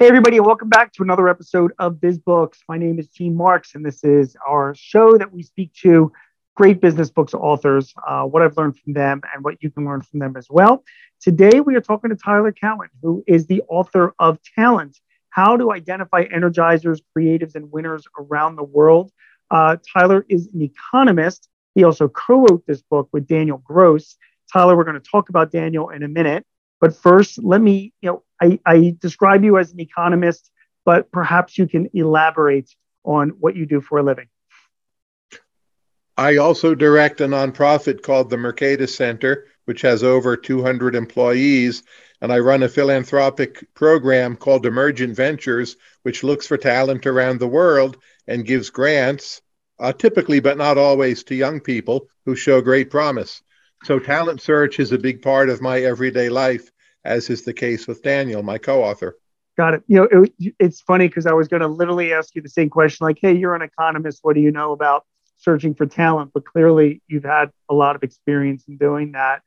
Hey, everybody, and welcome back to another episode of Biz Books. My name is Gene Marks, and this is our show that we speak to great business books authors, uh, what I've learned from them, and what you can learn from them as well. Today, we are talking to Tyler Cowen, who is the author of Talent How to Identify Energizers, Creatives, and Winners Around the World. Uh, Tyler is an economist. He also co wrote this book with Daniel Gross. Tyler, we're going to talk about Daniel in a minute. But first, let me, you know, I, I describe you as an economist, but perhaps you can elaborate on what you do for a living. I also direct a nonprofit called the Mercatus Center, which has over 200 employees. And I run a philanthropic program called Emergent Ventures, which looks for talent around the world and gives grants, uh, typically but not always, to young people who show great promise. So, talent search is a big part of my everyday life as is the case with Daniel, my co-author. Got it. You know, it, it's funny because I was going to literally ask you the same question, like, "Hey, you're an economist. What do you know about searching for talent?" But clearly, you've had a lot of experience in doing that.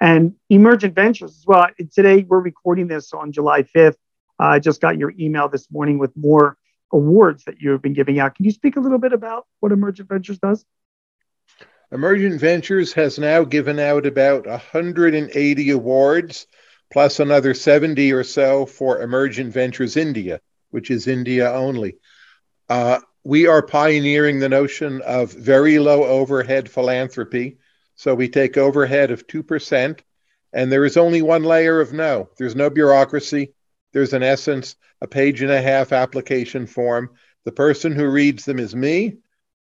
And Emergent Ventures as well. Today, we're recording this on July 5th. Uh, I just got your email this morning with more awards that you have been giving out. Can you speak a little bit about what Emergent Ventures does? Emergent Ventures has now given out about 180 awards plus another 70 or so for Emergent Ventures India, which is India only. Uh, we are pioneering the notion of very low overhead philanthropy. So we take overhead of 2%, and there is only one layer of no. There's no bureaucracy. There's, in essence, a page and a half application form. The person who reads them is me.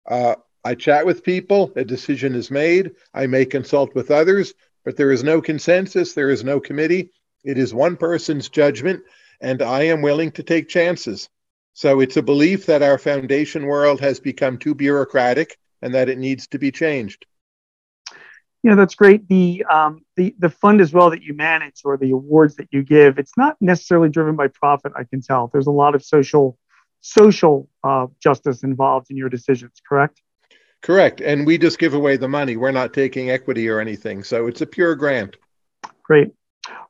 Uh, I chat with people, a decision is made. I may consult with others, but there is no consensus, there is no committee. It is one person's judgment, and I am willing to take chances. So it's a belief that our foundation world has become too bureaucratic and that it needs to be changed. You know, that's great. The um, the the fund as well that you manage or the awards that you give, it's not necessarily driven by profit. I can tell there's a lot of social social uh, justice involved in your decisions. Correct? Correct. And we just give away the money. We're not taking equity or anything. So it's a pure grant. Great.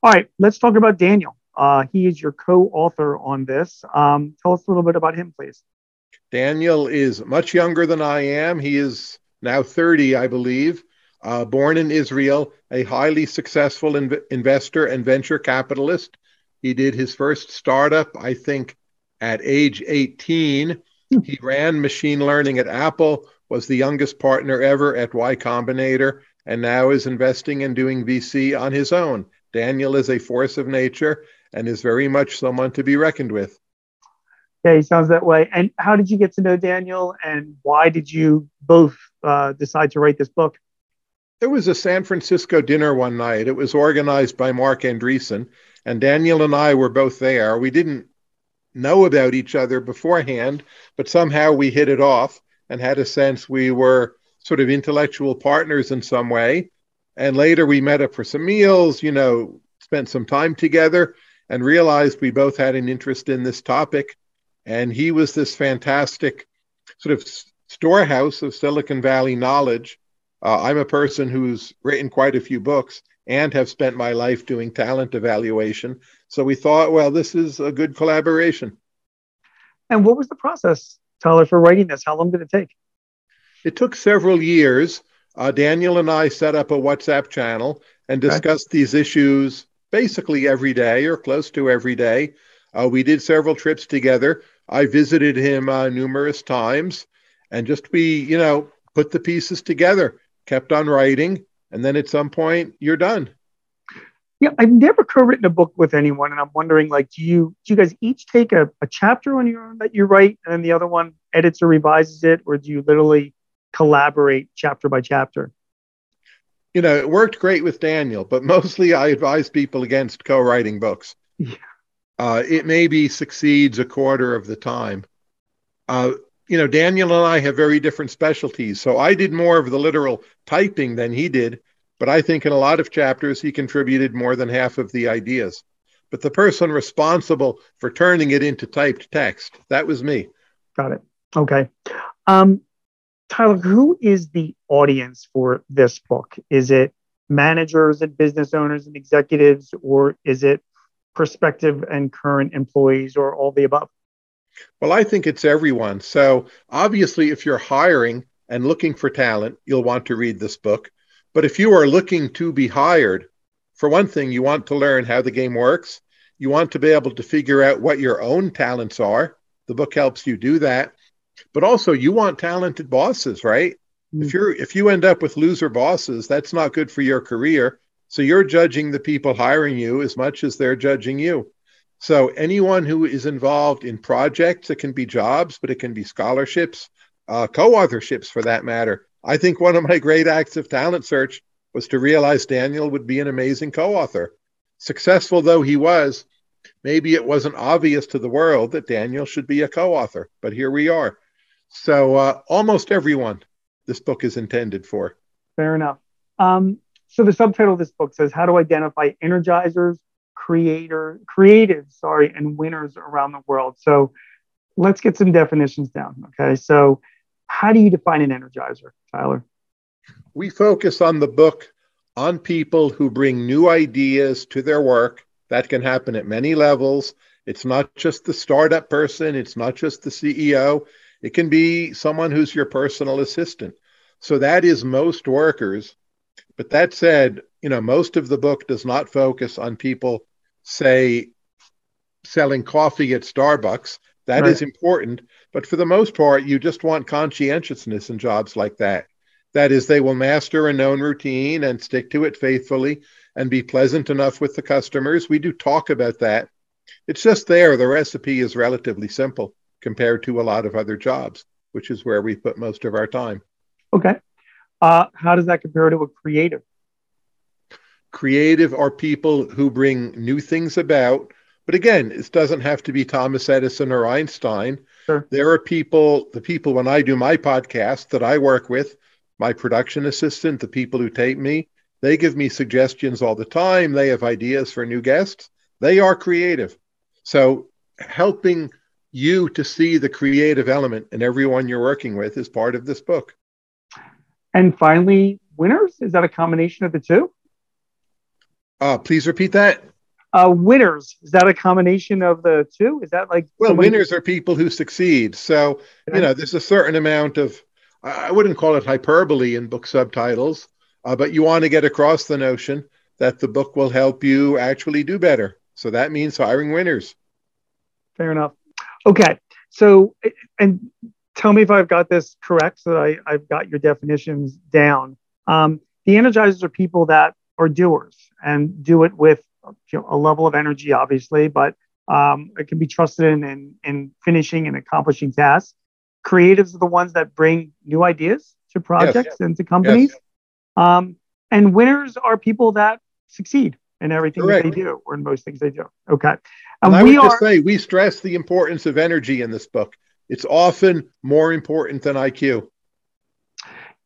All right, let's talk about Daniel. Uh, he is your co-author on this. Um, tell us a little bit about him, please. Daniel is much younger than I am. He is now 30, I believe. Uh, born in Israel, a highly successful inv- investor and venture capitalist. He did his first startup, I think, at age 18. Hmm. he ran machine learning at Apple, was the youngest partner ever at Y Combinator, and now is investing and doing VC on his own. Daniel is a force of nature and is very much someone to be reckoned with. Yeah, he sounds that way. And how did you get to know Daniel, and why did you both uh, decide to write this book? There was a San Francisco dinner one night. It was organized by Marc Andreessen, and Daniel and I were both there. We didn't know about each other beforehand, but somehow we hit it off and had a sense we were sort of intellectual partners in some way. And later we met up for some meals, you know, spent some time together and realized we both had an interest in this topic. And he was this fantastic sort of storehouse of Silicon Valley knowledge. Uh, I'm a person who's written quite a few books and have spent my life doing talent evaluation. So we thought, well, this is a good collaboration. And what was the process, Tyler, for writing this? How long did it take? It took several years. Uh, Daniel and I set up a WhatsApp channel and discussed okay. these issues basically every day or close to every day. Uh, we did several trips together. I visited him uh, numerous times, and just we, you know, put the pieces together, kept on writing, and then at some point you're done. Yeah, I've never co-written a book with anyone, and I'm wondering, like, do you do you guys each take a, a chapter on your own that you write, and then the other one edits or revises it, or do you literally collaborate chapter by chapter? You know, it worked great with Daniel, but mostly I advise people against co writing books. Yeah. Uh, it maybe succeeds a quarter of the time. Uh, you know, Daniel and I have very different specialties. So I did more of the literal typing than he did, but I think in a lot of chapters he contributed more than half of the ideas. But the person responsible for turning it into typed text, that was me. Got it. Okay. Um, Tyler, who is the audience for this book? Is it managers and business owners and executives, or is it prospective and current employees or all the above? Well, I think it's everyone. So, obviously, if you're hiring and looking for talent, you'll want to read this book. But if you are looking to be hired, for one thing, you want to learn how the game works. You want to be able to figure out what your own talents are. The book helps you do that. But also, you want talented bosses, right? Mm-hmm. If you're if you end up with loser bosses, that's not good for your career. So you're judging the people hiring you as much as they're judging you. So anyone who is involved in projects, it can be jobs, but it can be scholarships, uh, co-authorships for that matter. I think one of my great acts of talent search was to realize Daniel would be an amazing co-author. Successful though he was, maybe it wasn't obvious to the world that Daniel should be a co-author, but here we are. So uh, almost everyone this book is intended for. Fair enough. Um, so the subtitle of this book says how to identify energizers, creator, creatives, sorry, and winners around the world. So let's get some definitions down. Okay. So how do you define an energizer, Tyler? We focus on the book on people who bring new ideas to their work. That can happen at many levels. It's not just the startup person, it's not just the CEO. It can be someone who's your personal assistant. So that is most workers. But that said, you know, most of the book does not focus on people, say, selling coffee at Starbucks. That right. is important. But for the most part, you just want conscientiousness in jobs like that. That is, they will master a known routine and stick to it faithfully and be pleasant enough with the customers. We do talk about that. It's just there. The recipe is relatively simple compared to a lot of other jobs, which is where we put most of our time. Okay. Uh, how does that compare to a creative? Creative are people who bring new things about. But again, it doesn't have to be Thomas Edison or Einstein. Sure. There are people, the people when I do my podcast that I work with, my production assistant, the people who tape me, they give me suggestions all the time. They have ideas for new guests. They are creative. So helping you to see the creative element in everyone you're working with is part of this book. And finally, winners is that a combination of the two? Uh, please repeat that. Uh, winners is that a combination of the two? Is that like well, somebody- winners are people who succeed. So you know, there's a certain amount of I wouldn't call it hyperbole in book subtitles, uh, but you want to get across the notion that the book will help you actually do better. So that means hiring winners. Fair enough. Okay. So, and tell me if I've got this correct so I, I've got your definitions down. Um, the energizers are people that are doers and do it with a level of energy, obviously, but um, it can be trusted in, in, in finishing and accomplishing tasks. Creatives are the ones that bring new ideas to projects yes. and to companies. Yes. Um, and winners are people that succeed in everything Correct. that they do or in most things they do. Okay. And, and I we would are, just say we stress the importance of energy in this book. It's often more important than IQ.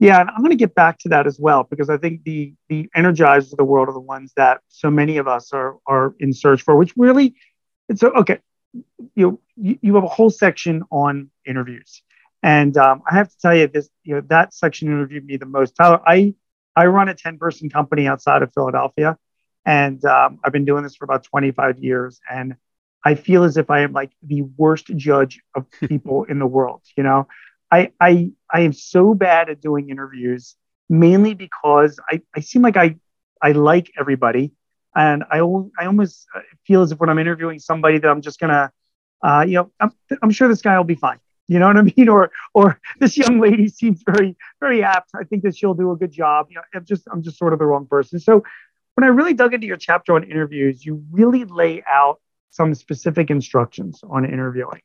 Yeah, and I'm going to get back to that as well because I think the the energizers of the world are the ones that so many of us are are in search for. Which really, it's okay. You you, you have a whole section on interviews, and um, I have to tell you this. You know that section interviewed me the most. Tyler, I I run a 10 person company outside of Philadelphia, and um, I've been doing this for about 25 years. And I feel as if I am like the worst judge of people in the world. You know, I, I, I am so bad at doing interviews, mainly because I, I seem like I, I like everybody. And I, I almost feel as if when I'm interviewing somebody that I'm just to, uh, you know, I'm, I'm sure this guy will be fine. You know what I mean? Or, or this young lady seems very, very apt. I think that she'll do a good job. You know, I'm just, I'm just sort of the wrong person. So when I really dug into your chapter on interviews, you really lay out some specific instructions on interviewing.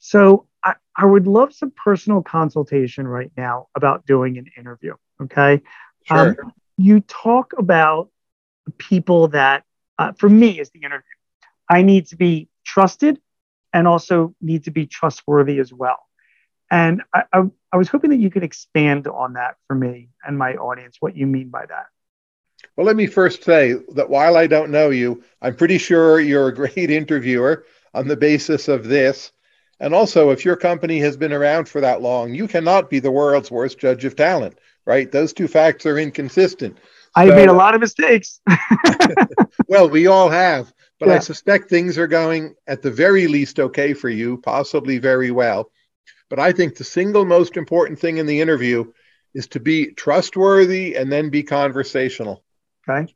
So I, I would love some personal consultation right now about doing an interview. Okay. Sure. Um, you talk about people that, uh, for me, is the interview. I need to be trusted and also need to be trustworthy as well. And I, I, I was hoping that you could expand on that for me and my audience, what you mean by that. Well, let me first say that while I don't know you, I'm pretty sure you're a great interviewer on the basis of this. And also, if your company has been around for that long, you cannot be the world's worst judge of talent, right? Those two facts are inconsistent. I've so, made a lot of mistakes. well, we all have. But yeah. I suspect things are going at the very least okay for you, possibly very well. But I think the single most important thing in the interview is to be trustworthy and then be conversational. Okay.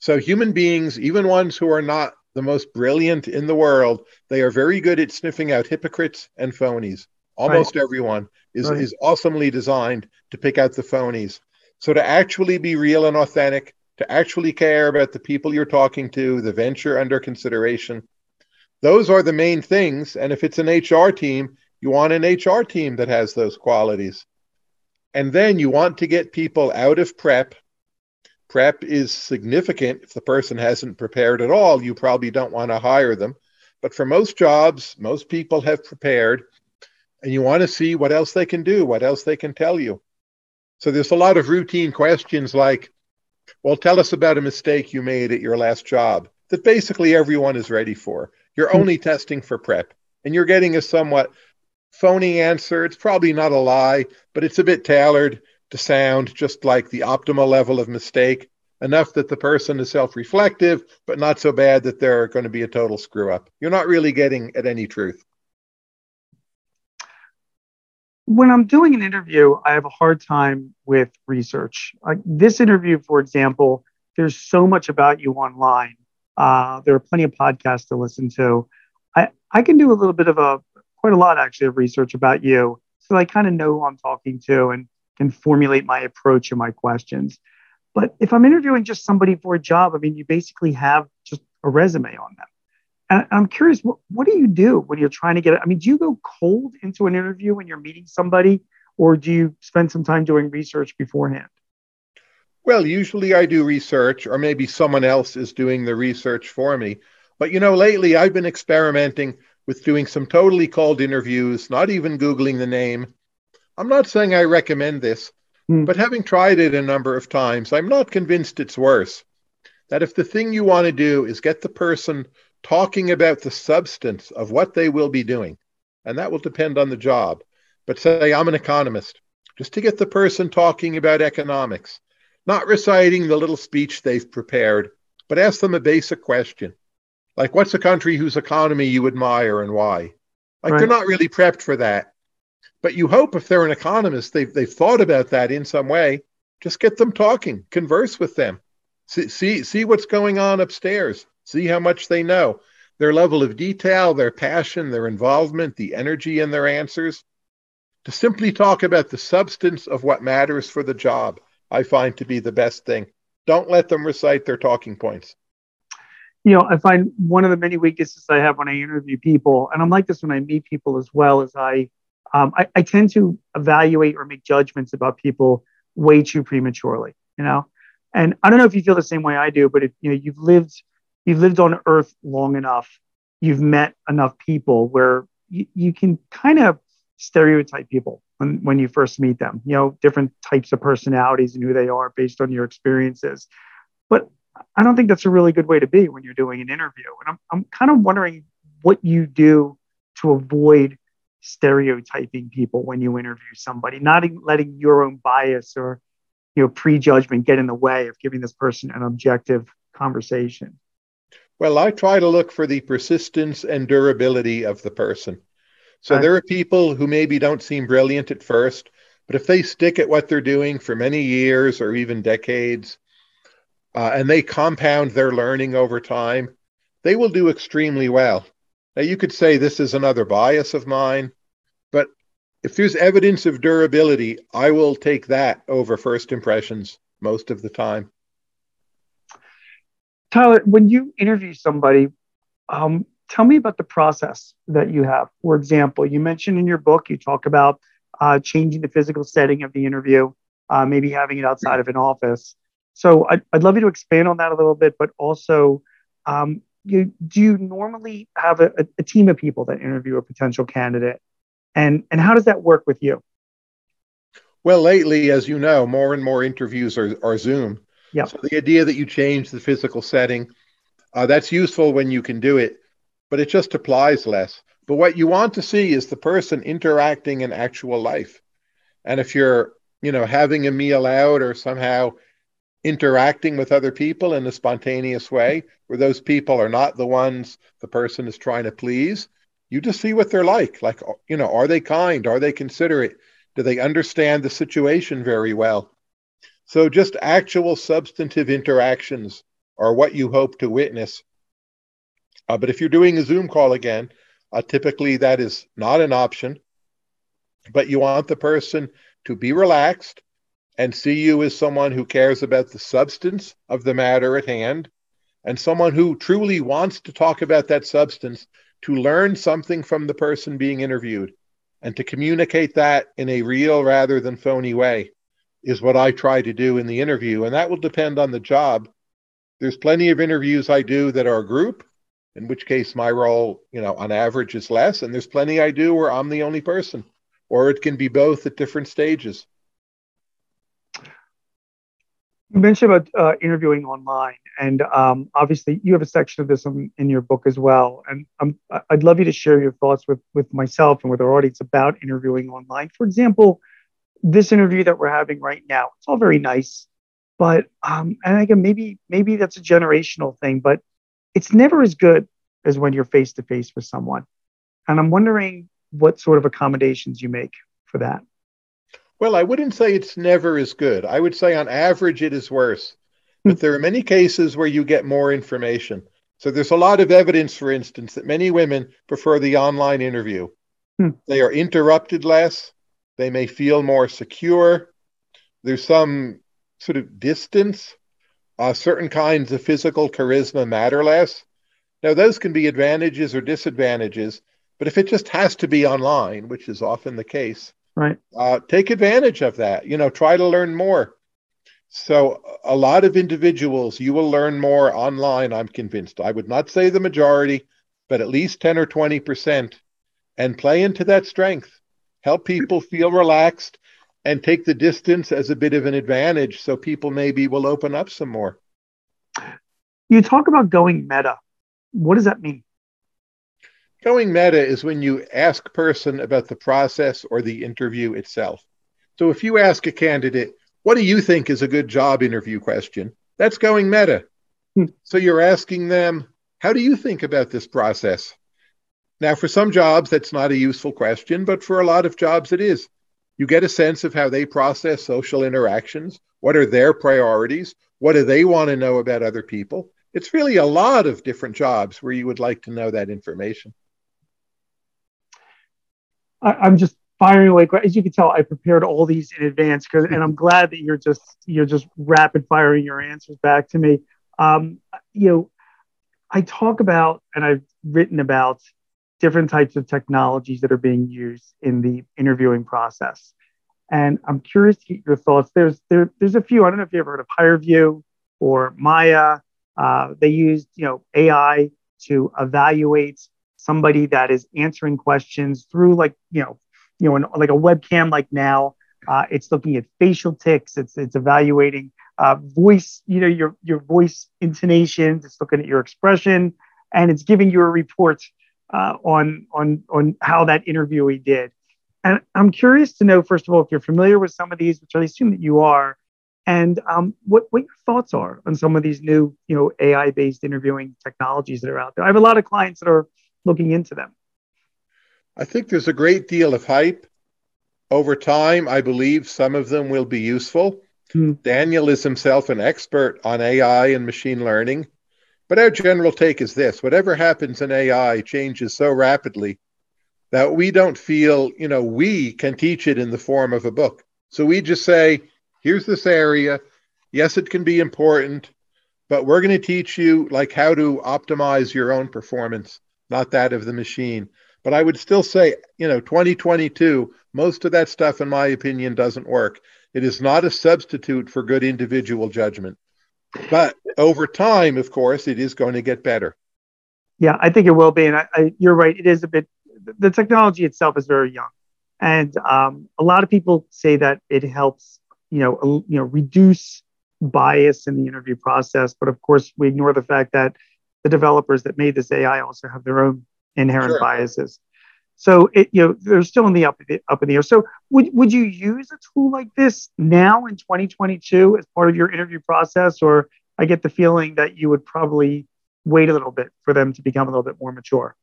So human beings, even ones who are not the most brilliant in the world, they are very good at sniffing out hypocrites and phonies. Almost right. everyone is, right. is awesomely designed to pick out the phonies. So to actually be real and authentic, to actually care about the people you're talking to, the venture under consideration, those are the main things. And if it's an HR team, you want an HR team that has those qualities. And then you want to get people out of prep. Prep is significant. If the person hasn't prepared at all, you probably don't want to hire them. But for most jobs, most people have prepared, and you want to see what else they can do, what else they can tell you. So there's a lot of routine questions like, well, tell us about a mistake you made at your last job that basically everyone is ready for. You're hmm. only testing for prep, and you're getting a somewhat phony answer. It's probably not a lie, but it's a bit tailored to sound just like the optimal level of mistake, enough that the person is self reflective, but not so bad that they're going to be a total screw up. You're not really getting at any truth. When I'm doing an interview, I have a hard time with research. Like this interview, for example, there's so much about you online. Uh, there are plenty of podcasts to listen to. I, I can do a little bit of a quite a lot actually of research about you. So I kind of know who I'm talking to and can formulate my approach and my questions. But if I'm interviewing just somebody for a job, I mean, you basically have just a resume on them. And I'm curious, what, what do you do when you're trying to get it? I mean, do you go cold into an interview when you're meeting somebody, or do you spend some time doing research beforehand? Well, usually I do research, or maybe someone else is doing the research for me. But you know, lately I've been experimenting with doing some totally cold interviews, not even Googling the name. I'm not saying I recommend this, mm. but having tried it a number of times, I'm not convinced it's worse. That if the thing you want to do is get the person talking about the substance of what they will be doing, and that will depend on the job. But say, I'm an economist, just to get the person talking about economics, not reciting the little speech they've prepared, but ask them a basic question. Like, what's a country whose economy you admire and why? Like, right. they're not really prepped for that. But you hope if they're an economist, they've, they've thought about that in some way. Just get them talking, converse with them, see, see, see what's going on upstairs, see how much they know, their level of detail, their passion, their involvement, the energy in their answers. To simply talk about the substance of what matters for the job, I find to be the best thing. Don't let them recite their talking points you know, I find one of the many weaknesses I have when I interview people, and I'm like this when I meet people as well, is I, um, I, I tend to evaluate or make judgments about people way too prematurely, you know. And I don't know if you feel the same way I do, but if you know you've lived, you've lived on Earth long enough, you've met enough people where you, you can kind of stereotype people when, when you first meet them. You know, different types of personalities and who they are based on your experiences. But I don't think that's a really good way to be when you're doing an interview. And I'm, I'm kind of wondering what you do to avoid stereotyping people when you interview somebody, not letting your own bias or you know prejudgment get in the way of giving this person an objective conversation. Well, I try to look for the persistence and durability of the person. So there are people who maybe don't seem brilliant at first, but if they stick at what they're doing for many years or even decades, uh, and they compound their learning over time, they will do extremely well. Now, you could say this is another bias of mine, but if there's evidence of durability, I will take that over first impressions most of the time. Tyler, when you interview somebody, um, tell me about the process that you have. For example, you mentioned in your book, you talk about uh, changing the physical setting of the interview, uh, maybe having it outside of an office. So I'd, I'd love you to expand on that a little bit, but also, um, you, do you normally have a, a team of people that interview a potential candidate? And, and how does that work with you? Well, lately, as you know, more and more interviews are, are Zoom. Yeah. So the idea that you change the physical setting, uh, that's useful when you can do it, but it just applies less. But what you want to see is the person interacting in actual life. And if you're, you know, having a meal out or somehow interacting with other people in a spontaneous way, where those people are not the ones the person is trying to please. You just see what they're like. Like, you know, are they kind? Are they considerate? Do they understand the situation very well? So, just actual substantive interactions are what you hope to witness. Uh, but if you're doing a Zoom call again, uh, typically that is not an option. But you want the person to be relaxed, and see you as someone who cares about the substance of the matter at hand and someone who truly wants to talk about that substance to learn something from the person being interviewed and to communicate that in a real rather than phony way is what I try to do in the interview. And that will depend on the job. There's plenty of interviews I do that are group, in which case my role, you know, on average is less. And there's plenty I do where I'm the only person, or it can be both at different stages. You mentioned about uh, interviewing online, and um, obviously you have a section of this in, in your book as well. And I'd love you to share your thoughts with with myself and with our audience about interviewing online. For example, this interview that we're having right now, it's all very nice, but um, and again, maybe maybe that's a generational thing, but it's never as good as when you're face to face with someone. And I'm wondering what sort of accommodations you make for that. Well, I wouldn't say it's never as good. I would say on average it is worse. But there are many cases where you get more information. So there's a lot of evidence, for instance, that many women prefer the online interview. Hmm. They are interrupted less. They may feel more secure. There's some sort of distance. Uh, certain kinds of physical charisma matter less. Now, those can be advantages or disadvantages, but if it just has to be online, which is often the case, Right. Uh, take advantage of that. You know, try to learn more. So, a lot of individuals, you will learn more online, I'm convinced. I would not say the majority, but at least 10 or 20%, and play into that strength. Help people feel relaxed and take the distance as a bit of an advantage so people maybe will open up some more. You talk about going meta. What does that mean? Going meta is when you ask person about the process or the interview itself. So if you ask a candidate, what do you think is a good job interview question? That's going meta. Hmm. So you're asking them, how do you think about this process? Now, for some jobs, that's not a useful question, but for a lot of jobs, it is. You get a sense of how they process social interactions. What are their priorities? What do they want to know about other people? It's really a lot of different jobs where you would like to know that information. I, am just firing away. As you can tell, I prepared all these in advance, and I'm glad that you're just you're just rapid firing your answers back to me. Um, you know, I talk about and I've written about different types of technologies that are being used in the interviewing process, and I'm curious to get your thoughts. There's there, there's a few. I don't know if you ever heard of HireVue or Maya. Uh, they used you know AI to evaluate somebody that is answering questions through like you know you know like a webcam like now uh, it's looking at facial tics it's it's evaluating uh, voice you know your your voice intonations it's looking at your expression and it's giving you a report uh, on on on how that interviewee did. And i'm curious to know first of all if you're familiar with some of these which i assume that you are and um, what, what your thoughts are on some of these new you know ai based interviewing technologies that are out there. I have a lot of clients that are looking into them? I think there's a great deal of hype. Over time, I believe some of them will be useful. Hmm. Daniel is himself an expert on AI and machine learning. But our general take is this whatever happens in AI changes so rapidly that we don't feel, you know, we can teach it in the form of a book. So we just say, here's this area. Yes, it can be important, but we're going to teach you like how to optimize your own performance not that of the machine. But I would still say, you know, 2022, most of that stuff, in my opinion, doesn't work. It is not a substitute for good individual judgment. But over time, of course, it is going to get better. Yeah, I think it will be. And I, I, you're right. It is a bit, the technology itself is very young. And um, a lot of people say that it helps, you know, you know, reduce bias in the interview process. But of course, we ignore the fact that the developers that made this AI also have their own inherent sure. biases. So it, you know, they're still in the up, up in the air. So would, would you use a tool like this now in 2022 as part of your interview process? Or I get the feeling that you would probably wait a little bit for them to become a little bit more mature.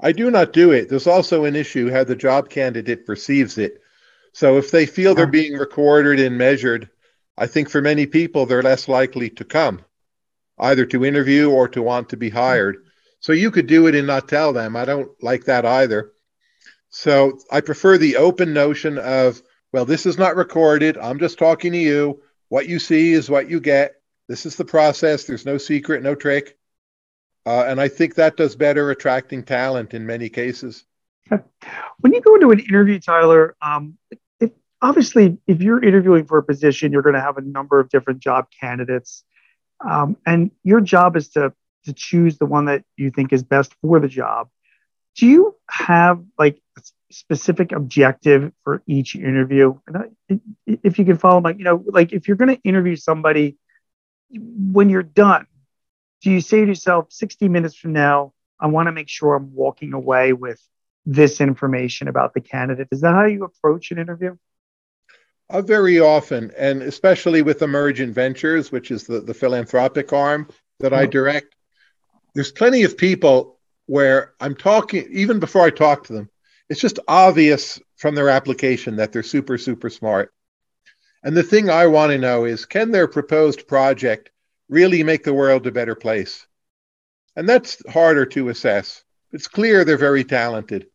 I do not do it. There's also an issue how the job candidate perceives it. So if they feel they're being recorded and measured, I think for many people they're less likely to come, either to interview or to want to be hired. So you could do it and not tell them. I don't like that either. So I prefer the open notion of, well, this is not recorded. I'm just talking to you. What you see is what you get. This is the process. There's no secret, no trick. Uh, and I think that does better attracting talent in many cases. When you go into an interview, Tyler, um, if, obviously, if you're interviewing for a position, you're going to have a number of different job candidates. Um, and your job is to, to choose the one that you think is best for the job do you have like a specific objective for each interview? And if you can follow my, you know, like if you're going to interview somebody, when you're done, do you say to yourself, 60 minutes from now, I want to make sure I'm walking away with this information about the candidate? Is that how you approach an interview? Uh, very often, and especially with Emergent Ventures, which is the, the philanthropic arm that I mm-hmm. direct, there's plenty of people where I'm talking, even before I talk to them, it's just obvious from their application that they're super, super smart. And the thing I want to know is can their proposed project really make the world a better place? And that's harder to assess. It's clear they're very talented.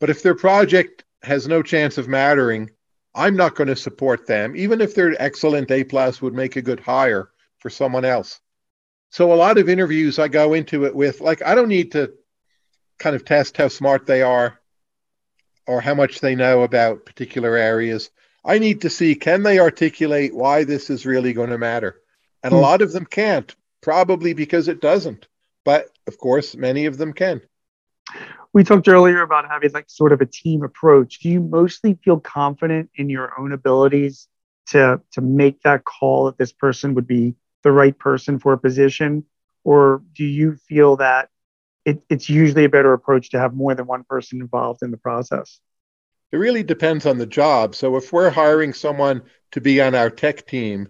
But if their project has no chance of mattering, I'm not going to support them, even if they're excellent A plus would make a good hire for someone else. So a lot of interviews I go into it with, like, I don't need to kind of test how smart they are or how much they know about particular areas. I need to see can they articulate why this is really going to matter? And hmm. a lot of them can't, probably because it doesn't. But of course, many of them can. We talked earlier about having like sort of a team approach. Do you mostly feel confident in your own abilities to to make that call that this person would be the right person for a position? Or do you feel that it, it's usually a better approach to have more than one person involved in the process. It really depends on the job. So if we're hiring someone to be on our tech team,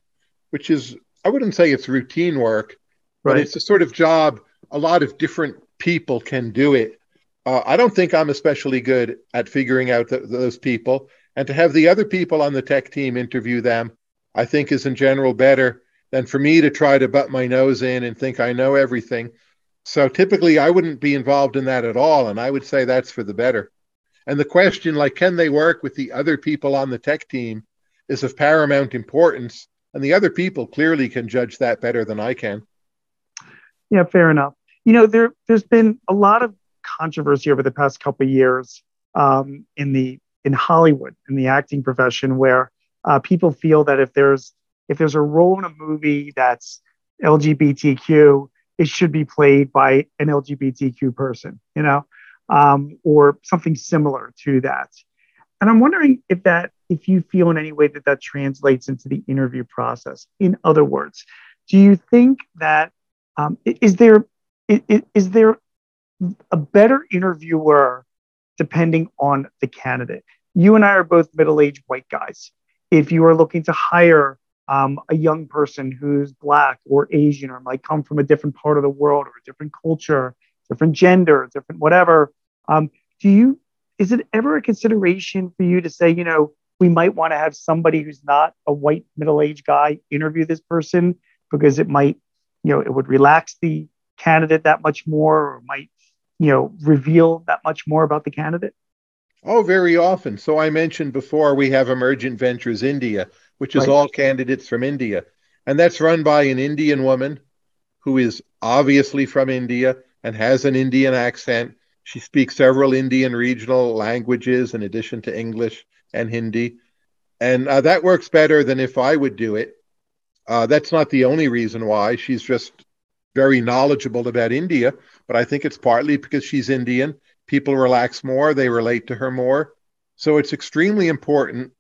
which is, I wouldn't say it's routine work, right. but it's a sort of job a lot of different people can do it. Uh, I don't think I'm especially good at figuring out those people. And to have the other people on the tech team interview them, I think is in general better than for me to try to butt my nose in and think I know everything. So typically, I wouldn't be involved in that at all. And I would say that's for the better. And the question, like, can they work with the other people on the tech team, is of paramount importance. And the other people clearly can judge that better than I can. Yeah, fair enough. You know, there, there's been a lot of controversy over the past couple of years um, in the in Hollywood in the acting profession where uh, people feel that if there's if there's a role in a movie that's LGBTQ, it should be played by an LGBTQ person, you know, um, or something similar to that. And I'm wondering if that, if you feel in any way that that translates into the interview process. In other words, do you think that um, is there is, is there a better interviewer depending on the candidate? You and I are both middle-aged white guys. If you are looking to hire um, a young person who's black or Asian or might come from a different part of the world or a different culture, different gender, different whatever. Um, do you is it ever a consideration for you to say, you know, we might want to have somebody who's not a white middle-aged guy interview this person because it might, you know, it would relax the candidate that much more or might, you know, reveal that much more about the candidate? Oh, very often. So I mentioned before we have Emergent Ventures India, which is right. all candidates from India. And that's run by an Indian woman who is obviously from India and has an Indian accent. She speaks several Indian regional languages in addition to English and Hindi. And uh, that works better than if I would do it. Uh, that's not the only reason why. She's just very knowledgeable about India, but I think it's partly because she's Indian. People relax more, they relate to her more. So it's extremely important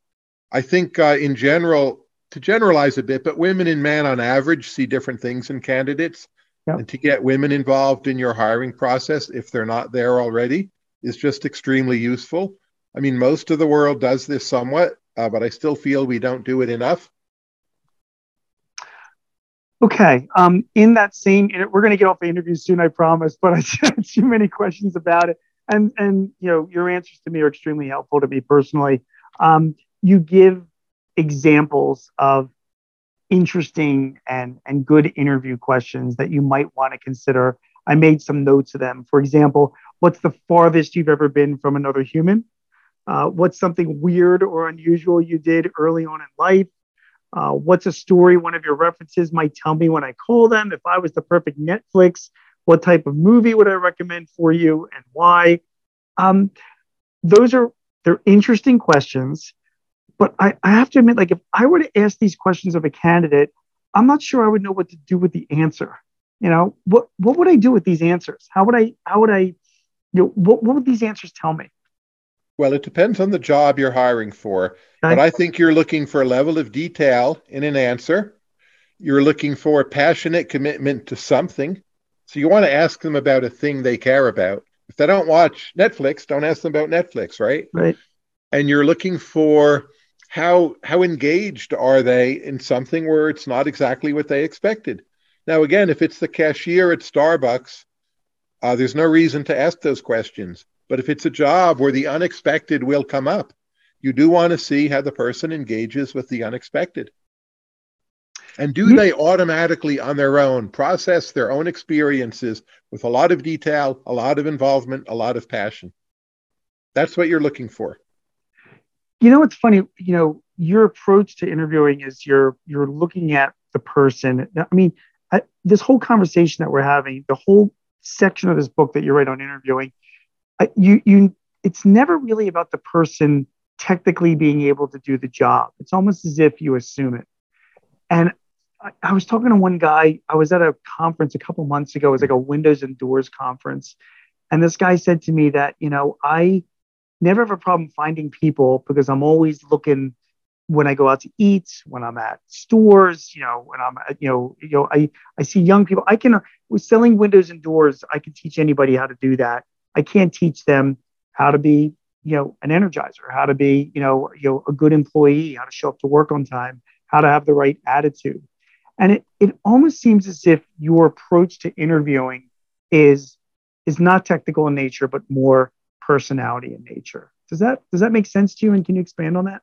I think uh, in general, to generalize a bit, but women and men on average see different things in candidates. Yep. And to get women involved in your hiring process, if they're not there already, is just extremely useful. I mean, most of the world does this somewhat, uh, but I still feel we don't do it enough. Okay. Um, in that same, we're going to get off the interview soon, I promise. But I had too many questions about it, and and you know your answers to me are extremely helpful to me personally. Um, you give examples of interesting and and good interview questions that you might want to consider. I made some notes of them. For example, what's the farthest you've ever been from another human? Uh, what's something weird or unusual you did early on in life? Uh, what's a story one of your references might tell me when I call them? If I was the perfect Netflix, what type of movie would I recommend for you and why? Um, those are they're interesting questions, but I, I have to admit, like if I were to ask these questions of a candidate, I'm not sure I would know what to do with the answer. You know, what what would I do with these answers? How would I how would I, you know, what, what would these answers tell me? Well, it depends on the job you're hiring for. But I think you're looking for a level of detail in an answer. You're looking for a passionate commitment to something. So you want to ask them about a thing they care about. If they don't watch Netflix, don't ask them about Netflix, right? Right. And you're looking for how how engaged are they in something where it's not exactly what they expected. Now, again, if it's the cashier at Starbucks, uh, there's no reason to ask those questions. But if it's a job where the unexpected will come up, you do want to see how the person engages with the unexpected. And do hmm. they automatically, on their own, process their own experiences with a lot of detail, a lot of involvement, a lot of passion? That's what you're looking for. You know, it's funny. You know, your approach to interviewing is you're you're looking at the person. I mean, I, this whole conversation that we're having, the whole section of this book that you write on interviewing, you you it's never really about the person technically being able to do the job. It's almost as if you assume it. And I, I was talking to one guy. I was at a conference a couple months ago. It was like a Windows and Doors conference, and this guy said to me that you know I never have a problem finding people because I'm always looking when I go out to eat, when I'm at stores, you know, when I'm, at, you know, you know, I, I see young people. I can, with selling windows and doors, I can teach anybody how to do that. I can't teach them how to be, you know, an energizer, how to be, you know, you know, a good employee, how to show up to work on time, how to have the right attitude. And it, it almost seems as if your approach to interviewing is is not technical in nature, but more personality in nature. Does that does that make sense to you? And can you expand on that?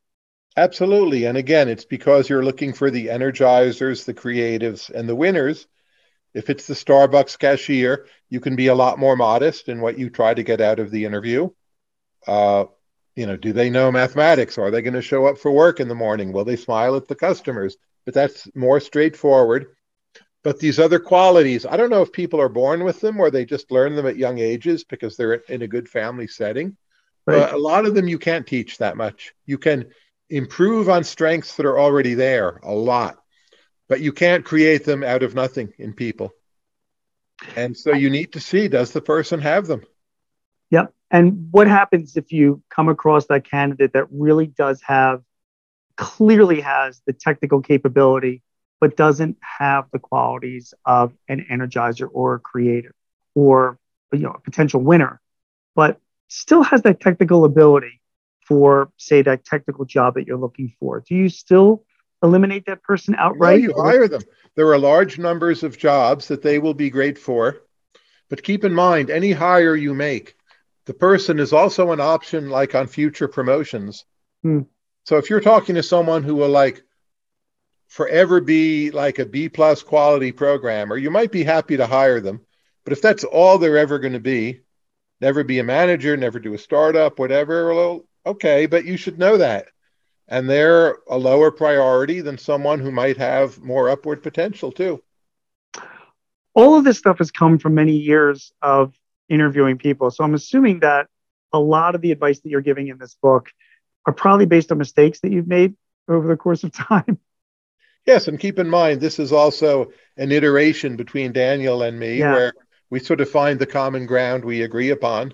Absolutely. And again, it's because you're looking for the energizers, the creatives, and the winners if it's the Starbucks cashier, you can be a lot more modest in what you try to get out of the interview. Uh, you know, do they know mathematics? Are they going to show up for work in the morning? Will they smile at the customers? But that's more straightforward. But these other qualities, I don't know if people are born with them or they just learn them at young ages because they're in a good family setting. Right. But a lot of them you can't teach that much. You can improve on strengths that are already there a lot but you can't create them out of nothing in people. And so you need to see does the person have them? Yep. And what happens if you come across that candidate that really does have, clearly has the technical capability, but doesn't have the qualities of an energizer or a creator or you know a potential winner, but still has that technical ability for say that technical job that you're looking for? Do you still eliminate that person outright? you hire them. There are large numbers of jobs that they will be great for. But keep in mind, any hire you make, the person is also an option like on future promotions. Hmm. So if you're talking to someone who will like forever be like a B plus quality programmer, you might be happy to hire them. But if that's all they're ever going to be, never be a manager, never do a startup, whatever, well, okay, but you should know that and they're a lower priority than someone who might have more upward potential too. All of this stuff has come from many years of interviewing people. So I'm assuming that a lot of the advice that you're giving in this book are probably based on mistakes that you've made over the course of time. Yes, and keep in mind this is also an iteration between Daniel and me yeah. where we sort of find the common ground we agree upon.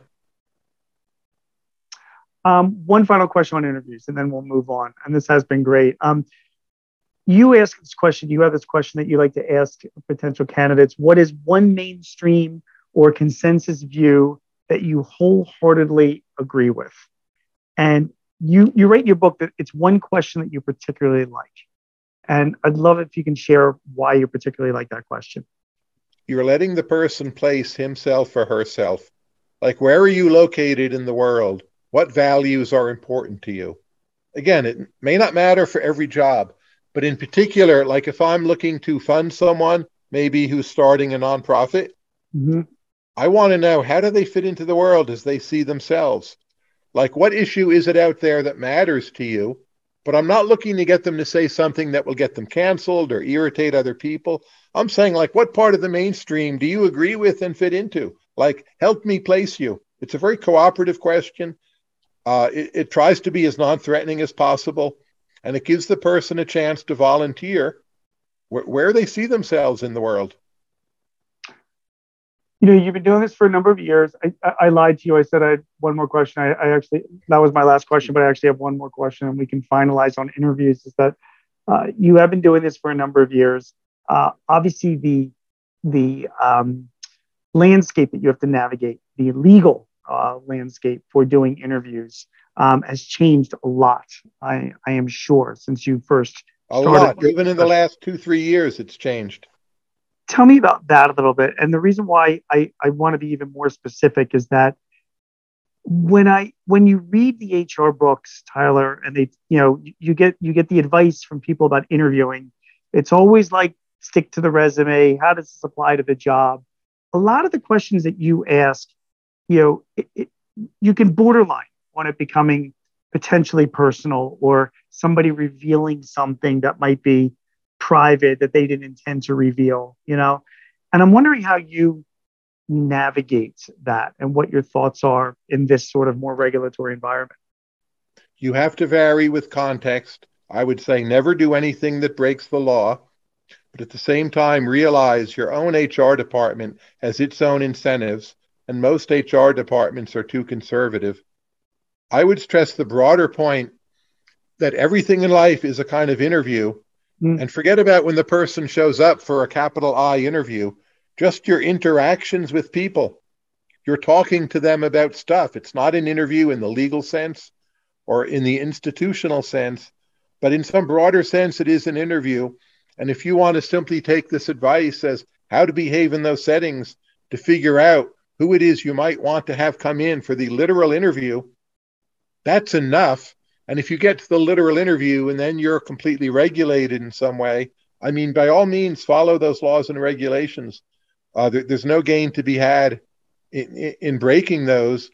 Um, one final question on interviews, and then we'll move on. And this has been great. Um, you ask this question. You have this question that you like to ask potential candidates. What is one mainstream or consensus view that you wholeheartedly agree with. And you you write in your book that it's one question that you particularly like. And I'd love if you can share why you particularly like that question. You're letting the person place himself or herself. Like, where are you located in the world? What values are important to you? Again, it may not matter for every job, but in particular, like if I'm looking to fund someone, maybe who's starting a nonprofit, mm-hmm. I want to know how do they fit into the world as they see themselves? Like, what issue is it out there that matters to you? But I'm not looking to get them to say something that will get them canceled or irritate other people. I'm saying, like, what part of the mainstream do you agree with and fit into? Like, help me place you. It's a very cooperative question. Uh, it, it tries to be as non threatening as possible, and it gives the person a chance to volunteer where, where they see themselves in the world you know, you've been doing this for a number of years. I, I, I lied to you. I said I had one more question. I, I, actually, that was my last question, but I actually have one more question and we can finalize on interviews is that uh, you have been doing this for a number of years. Uh, obviously, the, the um, landscape that you have to navigate, the legal uh, landscape for doing interviews um, has changed a lot. I, I am sure since you first a lot. Even in the last two, three years, it's changed tell me about that a little bit. And the reason why I, I want to be even more specific is that when I when you read the HR books, Tyler, and they you know you get you get the advice from people about interviewing. It's always like stick to the resume. How does this apply to the job? A lot of the questions that you ask, you know, it, it, you can borderline on it becoming potentially personal or somebody revealing something that might be private that they didn't intend to reveal, you know? And I'm wondering how you navigate that and what your thoughts are in this sort of more regulatory environment. You have to vary with context. I would say never do anything that breaks the law, but at the same time, realize your own HR department has its own incentives, and most HR departments are too conservative. I would stress the broader point that everything in life is a kind of interview Mm. And forget about when the person shows up for a capital I interview, just your interactions with people. You're talking to them about stuff. It's not an interview in the legal sense or in the institutional sense, but in some broader sense, it is an interview. And if you want to simply take this advice as how to behave in those settings to figure out who it is you might want to have come in for the literal interview, that's enough and if you get to the literal interview and then you're completely regulated in some way, I mean, by all means, follow those laws and regulations. Uh, there, there's no gain to be had in, in, in breaking those,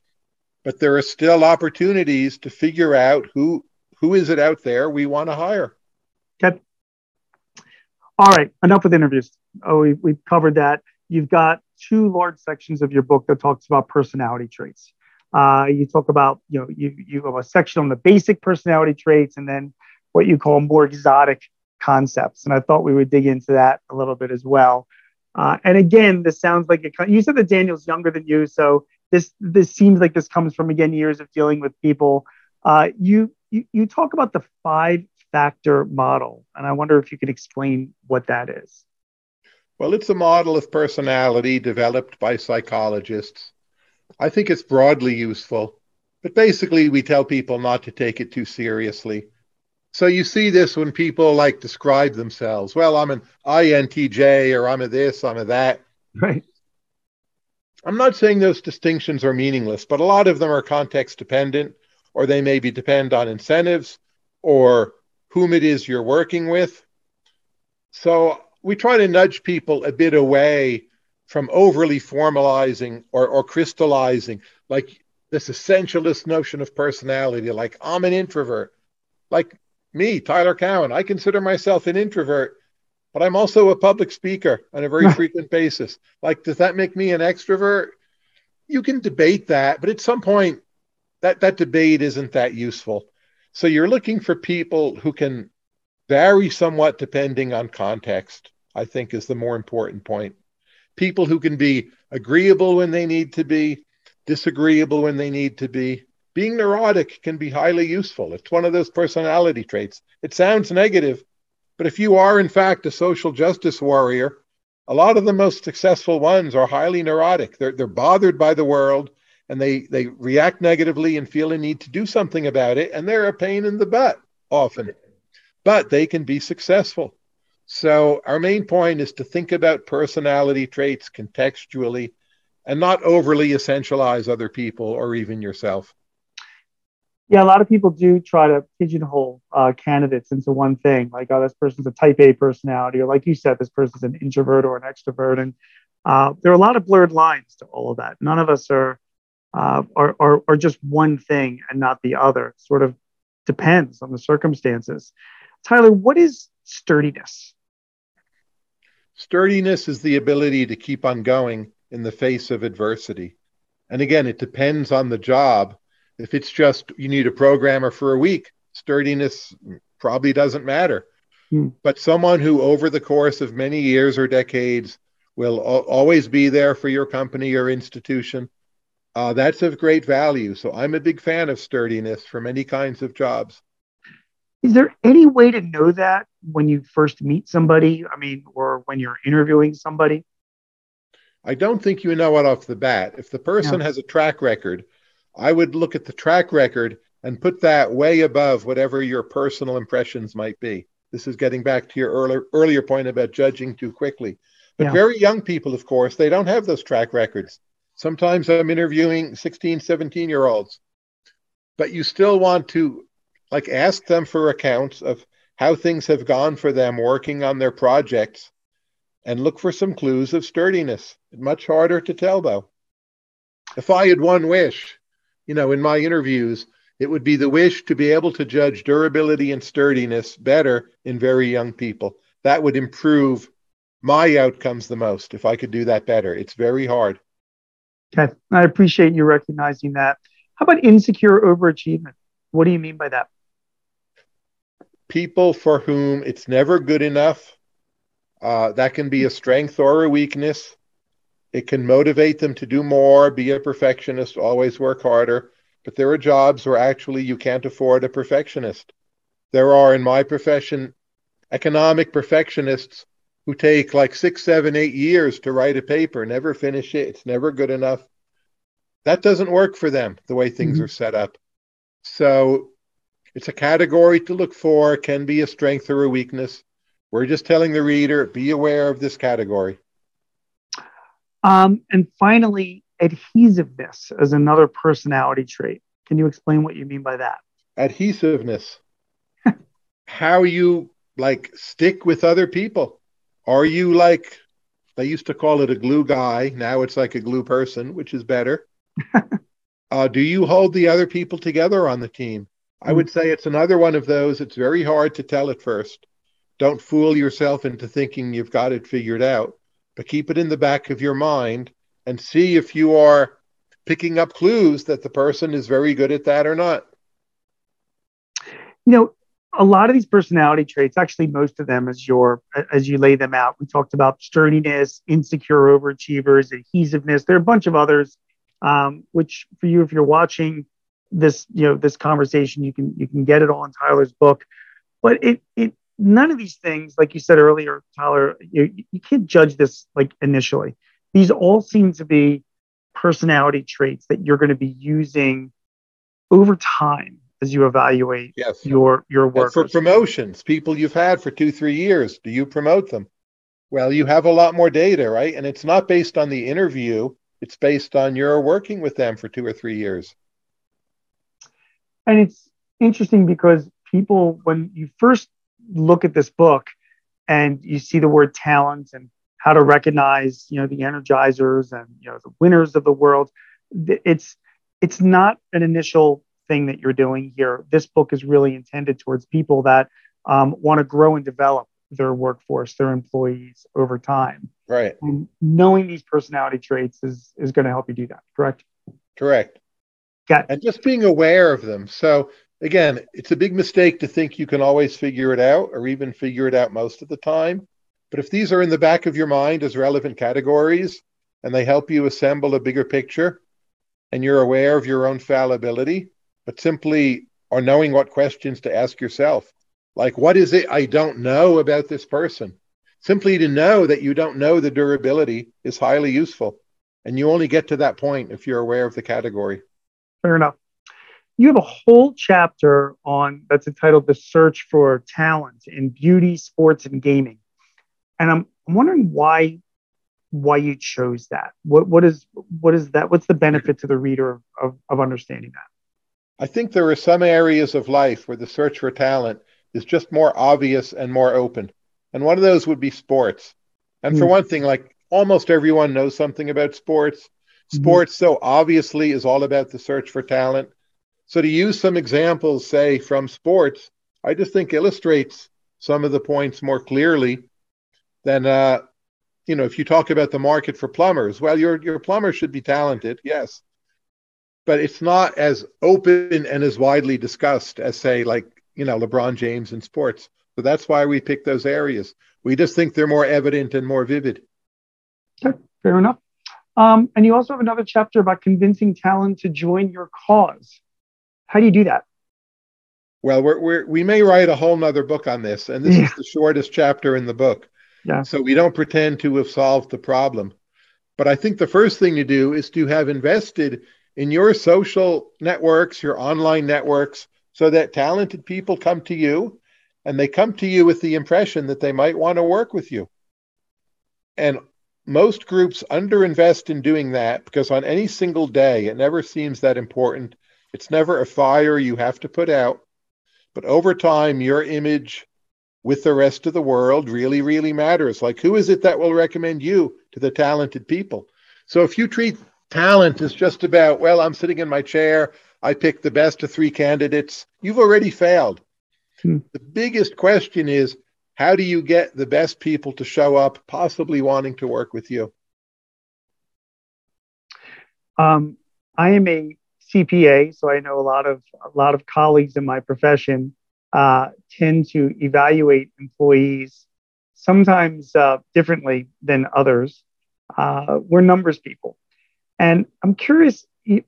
but there are still opportunities to figure out who who is it out there we want to hire. Okay. All right, enough with interviews. Oh, we, we've covered that. You've got two large sections of your book that talks about personality traits. Uh, you talk about, you know, you, you have a section on the basic personality traits and then what you call more exotic concepts. And I thought we would dig into that a little bit as well. Uh, and again, this sounds like you said that Daniel's younger than you, so this this seems like this comes from again years of dealing with people. Uh, you, you you talk about the five factor model, and I wonder if you could explain what that is. Well, it's a model of personality developed by psychologists I think it's broadly useful, but basically, we tell people not to take it too seriously. So you see this when people like describe themselves. Well, I'm an INTJ, or I'm a this, I'm a that. Right. I'm not saying those distinctions are meaningless, but a lot of them are context dependent, or they maybe depend on incentives or whom it is you're working with. So we try to nudge people a bit away from overly formalizing or, or crystallizing like this essentialist notion of personality like i'm an introvert. Like me tyler cowen i consider myself an introvert but i'm also a public speaker on a very frequent basis. Like does that make me an extrovert? You can debate that but at some point that that debate isn't that useful. So you're looking for people who can vary somewhat depending on context i think is the more important point people who can be agreeable when they need to be, disagreeable when they need to be. Being neurotic can be highly useful. It's one of those personality traits. It sounds negative, but if you are, in fact, a social justice warrior, a lot of the most successful ones are highly neurotic. They're, they're bothered by the world and they they react negatively and feel a need to do something about it and they're a pain in the butt often but they can be successful so our main point is to think about personality traits contextually and not overly essentialize other people or even yourself yeah, a lot of people do try to pigeonhole uh, candidates into one thing, like, oh, this person's a type A personality, or like you said, this person's an introvert or an extrovert. And uh, there are a lot of blurred lines to all of that. None of us are, uh, are, are, are just one thing and not the other. It sort of depends on the circumstances. Tyler, what is sturdiness? Sturdiness is the ability to keep on going in the face of adversity. And again, it depends on the job if it's just you need a programmer for a week, sturdiness probably doesn't matter. Hmm. But someone who, over the course of many years or decades, will always be there for your company or institution, uh, that's of great value. So I'm a big fan of sturdiness for many kinds of jobs. Is there any way to know that when you first meet somebody? I mean, or when you're interviewing somebody? I don't think you know it off the bat. If the person yeah. has a track record I would look at the track record and put that way above whatever your personal impressions might be. This is getting back to your earlier earlier point about judging too quickly. But yeah. very young people, of course, they don't have those track records. Sometimes I'm interviewing 16, 17 year olds, but you still want to like ask them for accounts of how things have gone for them working on their projects and look for some clues of sturdiness. Much harder to tell though. If I had one wish, you know, in my interviews, it would be the wish to be able to judge durability and sturdiness better in very young people. That would improve my outcomes the most if I could do that better. It's very hard. Okay. I appreciate you recognizing that. How about insecure overachievement? What do you mean by that? People for whom it's never good enough. Uh, that can be a strength or a weakness. It can motivate them to do more, be a perfectionist, always work harder. But there are jobs where actually you can't afford a perfectionist. There are, in my profession, economic perfectionists who take like six, seven, eight years to write a paper, never finish it. It's never good enough. That doesn't work for them the way things mm-hmm. are set up. So it's a category to look for, can be a strength or a weakness. We're just telling the reader be aware of this category. Um, and finally, adhesiveness as another personality trait. Can you explain what you mean by that? Adhesiveness. How you like stick with other people. Are you like they used to call it a glue guy, now it's like a glue person, which is better. uh, do you hold the other people together on the team? I would say it's another one of those. It's very hard to tell at first. Don't fool yourself into thinking you've got it figured out but keep it in the back of your mind and see if you are picking up clues that the person is very good at that or not. You know, a lot of these personality traits, actually most of them as your as you lay them out, we talked about sturdiness, insecure overachievers, adhesiveness. There are a bunch of others, um, which for you, if you're watching this, you know, this conversation, you can you can get it all in Tyler's book. But it it none of these things, like you said earlier, Tyler, you, you can't judge this like initially. These all seem to be personality traits that you're going to be using over time as you evaluate yes. your your work. For promotions, people you've had for two, three years, do you promote them? Well, you have a lot more data, right? And it's not based on the interview, it's based on your working with them for two or three years. And it's interesting because people, when you first look at this book and you see the word talent and how to recognize you know the energizers and you know the winners of the world it's it's not an initial thing that you're doing here. This book is really intended towards people that um, want to grow and develop their workforce their employees over time. Right. And knowing these personality traits is is going to help you do that correct? Correct Got and just being aware of them so again, it's a big mistake to think you can always figure it out or even figure it out most of the time. But if these are in the back of your mind as relevant categories and they help you assemble a bigger picture and you're aware of your own fallibility, but simply are knowing what questions to ask yourself, like, what is it I don't know about this person? Simply to know that you don't know the durability is highly useful. And you only get to that point if you're aware of the category. Fair enough. You have a whole chapter on that's entitled The Search for Talent in Beauty, Sports, and Gaming. And I'm, I'm wondering why why you chose that. What what is what is that? What's the benefit to the reader of, of understanding that? I think there are some areas of life where the search for talent is just more obvious and more open. And one of those would be sports. And mm. for hmm. one thing, like almost everyone knows something about sports. Mm-hmm. Sports, mm-hmm. so obviously, is all about the search for talent. So to use some examples, say from sports, I just think illustrates some of the points more clearly than uh, you know. If you talk about the market for plumbers, well, your your plumber should be talented, yes, but it's not as open and as widely discussed as say like you know LeBron James in sports. So that's why we pick those areas. We just think they're more evident and more vivid. Okay, fair enough. Um, and you also have another chapter about convincing talent to join your cause. How do you do that? Well, we're, we're, we may write a whole nother book on this, and this yeah. is the shortest chapter in the book. Yeah. So we don't pretend to have solved the problem. But I think the first thing to do is to have invested in your social networks, your online networks, so that talented people come to you and they come to you with the impression that they might want to work with you. And most groups underinvest in doing that because on any single day, it never seems that important it's never a fire you have to put out. But over time, your image with the rest of the world really, really matters. Like, who is it that will recommend you to the talented people? So if you treat talent as just about, well, I'm sitting in my chair, I pick the best of three candidates, you've already failed. Hmm. The biggest question is, how do you get the best people to show up, possibly wanting to work with you? Um, I am a CPA, so I know a lot of a lot of colleagues in my profession uh, tend to evaluate employees sometimes uh, differently than others. Uh, we're numbers people, and I'm curious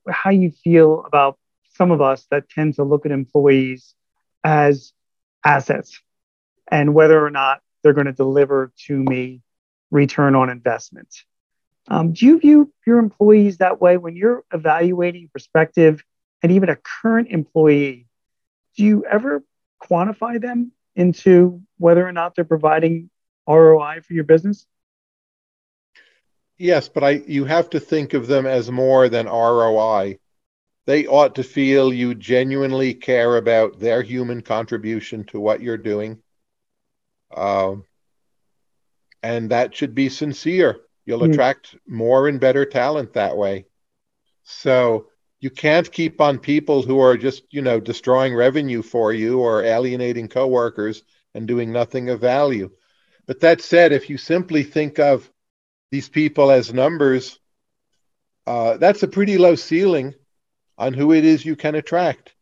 how you feel about some of us that tend to look at employees as assets and whether or not they're going to deliver to me return on investment. Um, do you view your employees that way when you're evaluating prospective and even a current employee? Do you ever quantify them into whether or not they're providing ROI for your business? Yes, but I you have to think of them as more than ROI. They ought to feel you genuinely care about their human contribution to what you're doing. Um, and that should be sincere. You'll mm. attract more and better talent that way. So you can't keep on people who are just, you know, destroying revenue for you or alienating coworkers and doing nothing of value. But that said, if you simply think of these people as numbers, uh, that's a pretty low ceiling on who it is you can attract.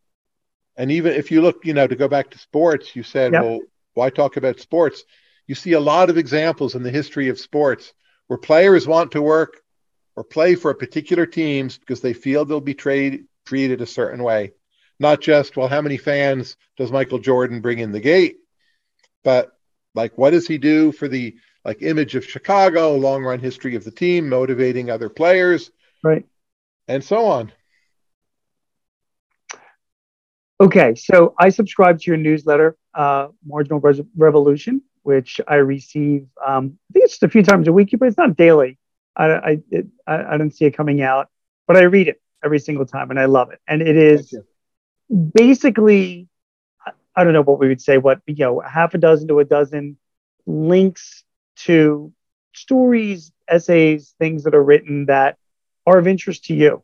And even if you look, you know, to go back to sports, you said, yep. well, why talk about sports? You see a lot of examples in the history of sports where players want to work or play for a particular teams because they feel they'll be trade, treated a certain way. Not just, well, how many fans does Michael Jordan bring in the gate? But like, what does he do for the like image of Chicago, long run history of the team, motivating other players, right, and so on. Okay, so I subscribe to your newsletter, uh, Marginal Revolution, which I receive. Um, I think it's just a few times a week, but it's not daily. I I, it, I, I don't see it coming out, but I read it every single time, and I love it. And it is basically, I don't know what we would say, what you know, half a dozen to a dozen links to stories, essays, things that are written that are of interest to you.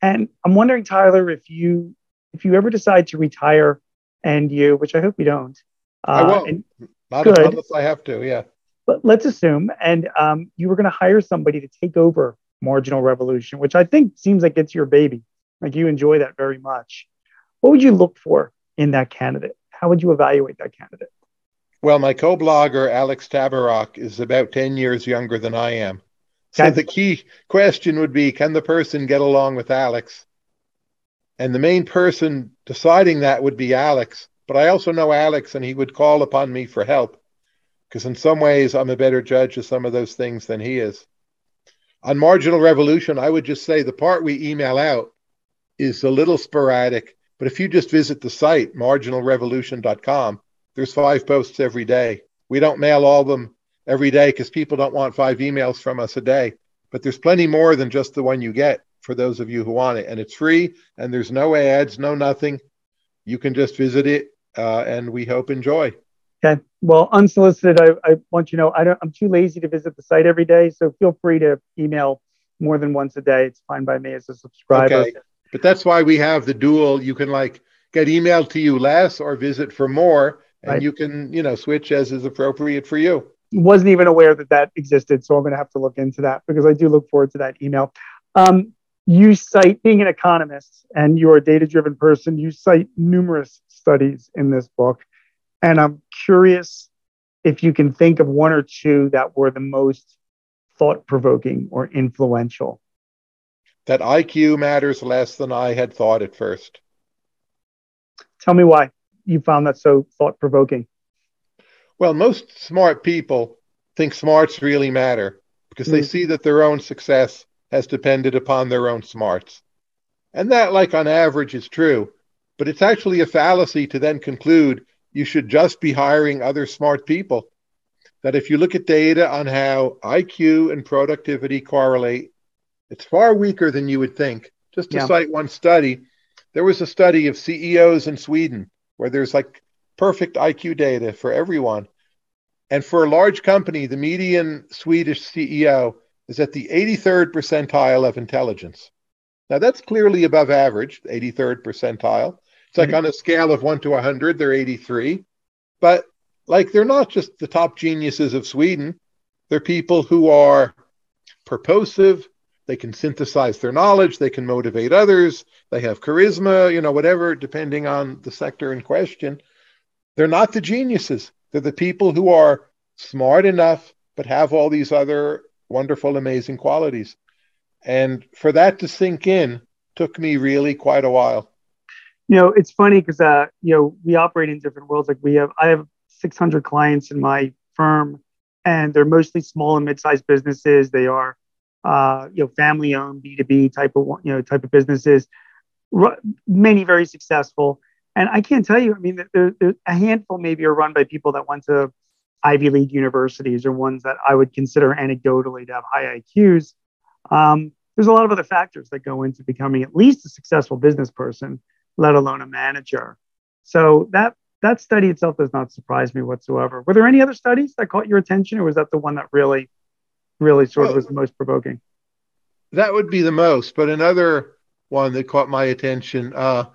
And I'm wondering, Tyler, if you if you ever decide to retire, and you, which I hope you don't, uh, I won't. Not Good. unless I have to, yeah. But let's assume, and um, you were going to hire somebody to take over Marginal Revolution, which I think seems like it's your baby. Like you enjoy that very much. What would you look for in that candidate? How would you evaluate that candidate? Well, my co-blogger Alex Tabarrok is about 10 years younger than I am. So okay. the key question would be can the person get along with Alex? And the main person deciding that would be Alex. But I also know Alex, and he would call upon me for help because, in some ways, I'm a better judge of some of those things than he is. on Marginal Revolution, I would just say the part we email out is a little sporadic. But if you just visit the site, marginalrevolution.com, there's five posts every day. We don't mail all of them every day because people don't want five emails from us a day. But there's plenty more than just the one you get for those of you who want it. And it's free and there's no ads, no nothing. You can just visit it uh, and we hope enjoy. Okay. Well, unsolicited, I, I want you to know I don't, I'm too lazy to visit the site every day. So feel free to email more than once a day. It's fine by me as a subscriber. Okay. But that's why we have the dual. You can like get emailed to you less or visit for more, and right. you can, you know, switch as is appropriate for you. Wasn't even aware that that existed. So I'm going to have to look into that because I do look forward to that email. Um, you cite being an economist and you're a data driven person, you cite numerous studies in this book. And I'm curious if you can think of one or two that were the most thought provoking or influential. That IQ matters less than I had thought at first. Tell me why you found that so thought provoking. Well, most smart people think smarts really matter because mm. they see that their own success has depended upon their own smarts. And that, like on average, is true. But it's actually a fallacy to then conclude you should just be hiring other smart people. That if you look at data on how IQ and productivity correlate, it's far weaker than you would think. Just to yeah. cite one study, there was a study of CEOs in Sweden where there's like perfect IQ data for everyone. And for a large company, the median Swedish CEO is at the 83rd percentile of intelligence. Now, that's clearly above average, 83rd percentile. It's like mm-hmm. on a scale of one to 100, they're 83. But like they're not just the top geniuses of Sweden, they're people who are purposive. They can synthesize their knowledge. They can motivate others. They have charisma, you know, whatever, depending on the sector in question. They're not the geniuses. They're the people who are smart enough, but have all these other wonderful, amazing qualities. And for that to sink in took me really quite a while you know, it's funny because uh, you know, we operate in different worlds. Like we have, I have 600 clients in my firm, and they're mostly small and mid-sized businesses. They are, uh, you know, family-owned B2B type of you know type of businesses. R- many very successful, and I can't tell you. I mean, there, there's a handful maybe are run by people that went to Ivy League universities or ones that I would consider anecdotally to have high IQs. Um, there's a lot of other factors that go into becoming at least a successful business person let alone a manager. So that that study itself does not surprise me whatsoever. Were there any other studies that caught your attention, or was that the one that really, really sort well, of was the most provoking? That would be the most. But another one that caught my attention. Uh,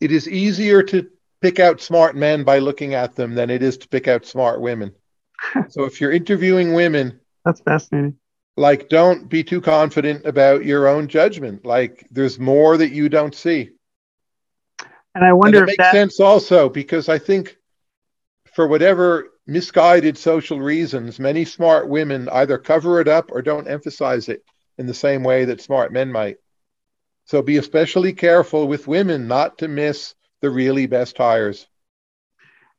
it is easier to pick out smart men by looking at them than it is to pick out smart women. so if you're interviewing women, that's fascinating. Like, don't be too confident about your own judgment. Like, there's more that you don't see. And I wonder and it if makes that sense also because I think for whatever misguided social reasons, many smart women either cover it up or don't emphasize it in the same way that smart men might. So be especially careful with women not to miss the really best tires.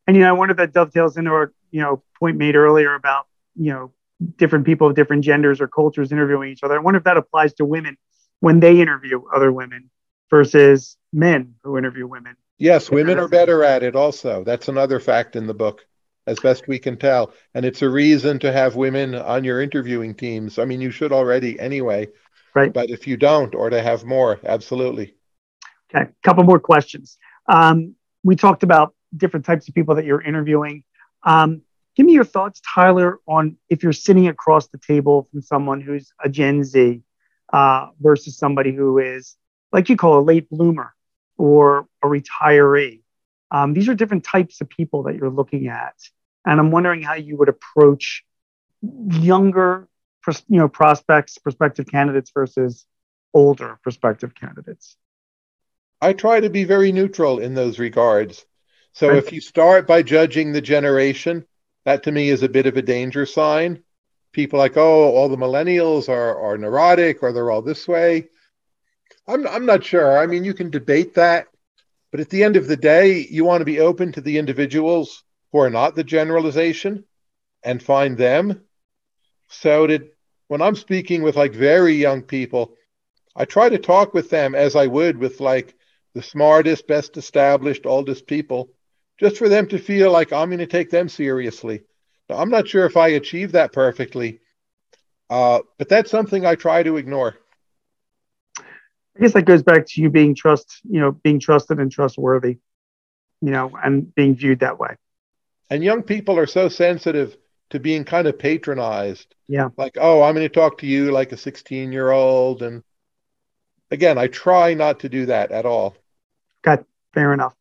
And you know, I wonder if that dovetails into our, you know, point made earlier about, you know, different people of different genders or cultures interviewing each other. I wonder if that applies to women when they interview other women versus men who interview women. Yes, women are better at it also. That's another fact in the book, as best we can tell. And it's a reason to have women on your interviewing teams. I mean, you should already anyway. Right. But if you don't, or to have more, absolutely. Okay, a couple more questions. Um, we talked about different types of people that you're interviewing. Um, give me your thoughts, Tyler, on if you're sitting across the table from someone who's a Gen Z uh, versus somebody who is like you call a late bloomer or a retiree. Um, these are different types of people that you're looking at. And I'm wondering how you would approach younger you know, prospects, prospective candidates versus older prospective candidates. I try to be very neutral in those regards. So if you start by judging the generation, that to me is a bit of a danger sign. People like, oh, all the millennials are, are neurotic or they're all this way. I'm I'm not sure. I mean, you can debate that, but at the end of the day, you want to be open to the individuals who are not the generalization and find them. So to when I'm speaking with like very young people, I try to talk with them as I would with like the smartest, best established, oldest people, just for them to feel like I'm going to take them seriously. Now, I'm not sure if I achieve that perfectly, uh, but that's something I try to ignore. I guess that goes back to you being trust, you know, being trusted and trustworthy, you know, and being viewed that way. And young people are so sensitive to being kind of patronized. Yeah. Like, oh, I'm going to talk to you like a 16 year old. And again, I try not to do that at all. Okay, fair enough.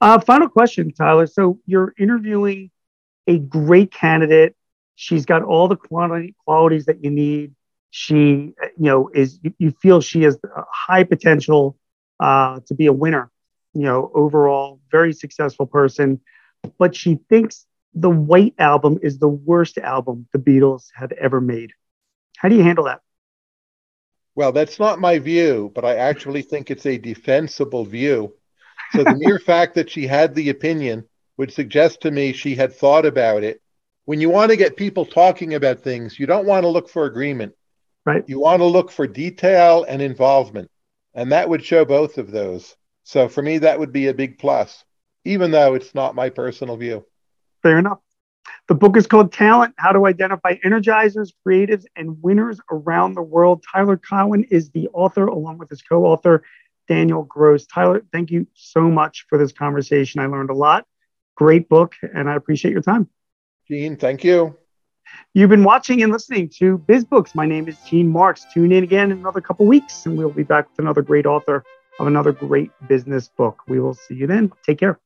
Uh, final question, Tyler. So you're interviewing a great candidate. She's got all the quality qualities that you need. She, you know, is you, feel she has a high potential uh, to be a winner. You know, overall, very successful person, but she thinks the White Album is the worst album the Beatles have ever made. How do you handle that? Well, that's not my view, but I actually think it's a defensible view. So the mere fact that she had the opinion would suggest to me she had thought about it. When you want to get people talking about things, you don't want to look for agreement. Right. You want to look for detail and involvement. And that would show both of those. So for me, that would be a big plus, even though it's not my personal view. Fair enough. The book is called Talent How to Identify Energizers, Creatives, and Winners Around the World. Tyler Cowen is the author, along with his co author, Daniel Gross. Tyler, thank you so much for this conversation. I learned a lot. Great book, and I appreciate your time. Gene, thank you. You've been watching and listening to BizBooks. My name is Gene Marks. Tune in again in another couple weeks, and we'll be back with another great author of another great business book. We will see you then. Take care.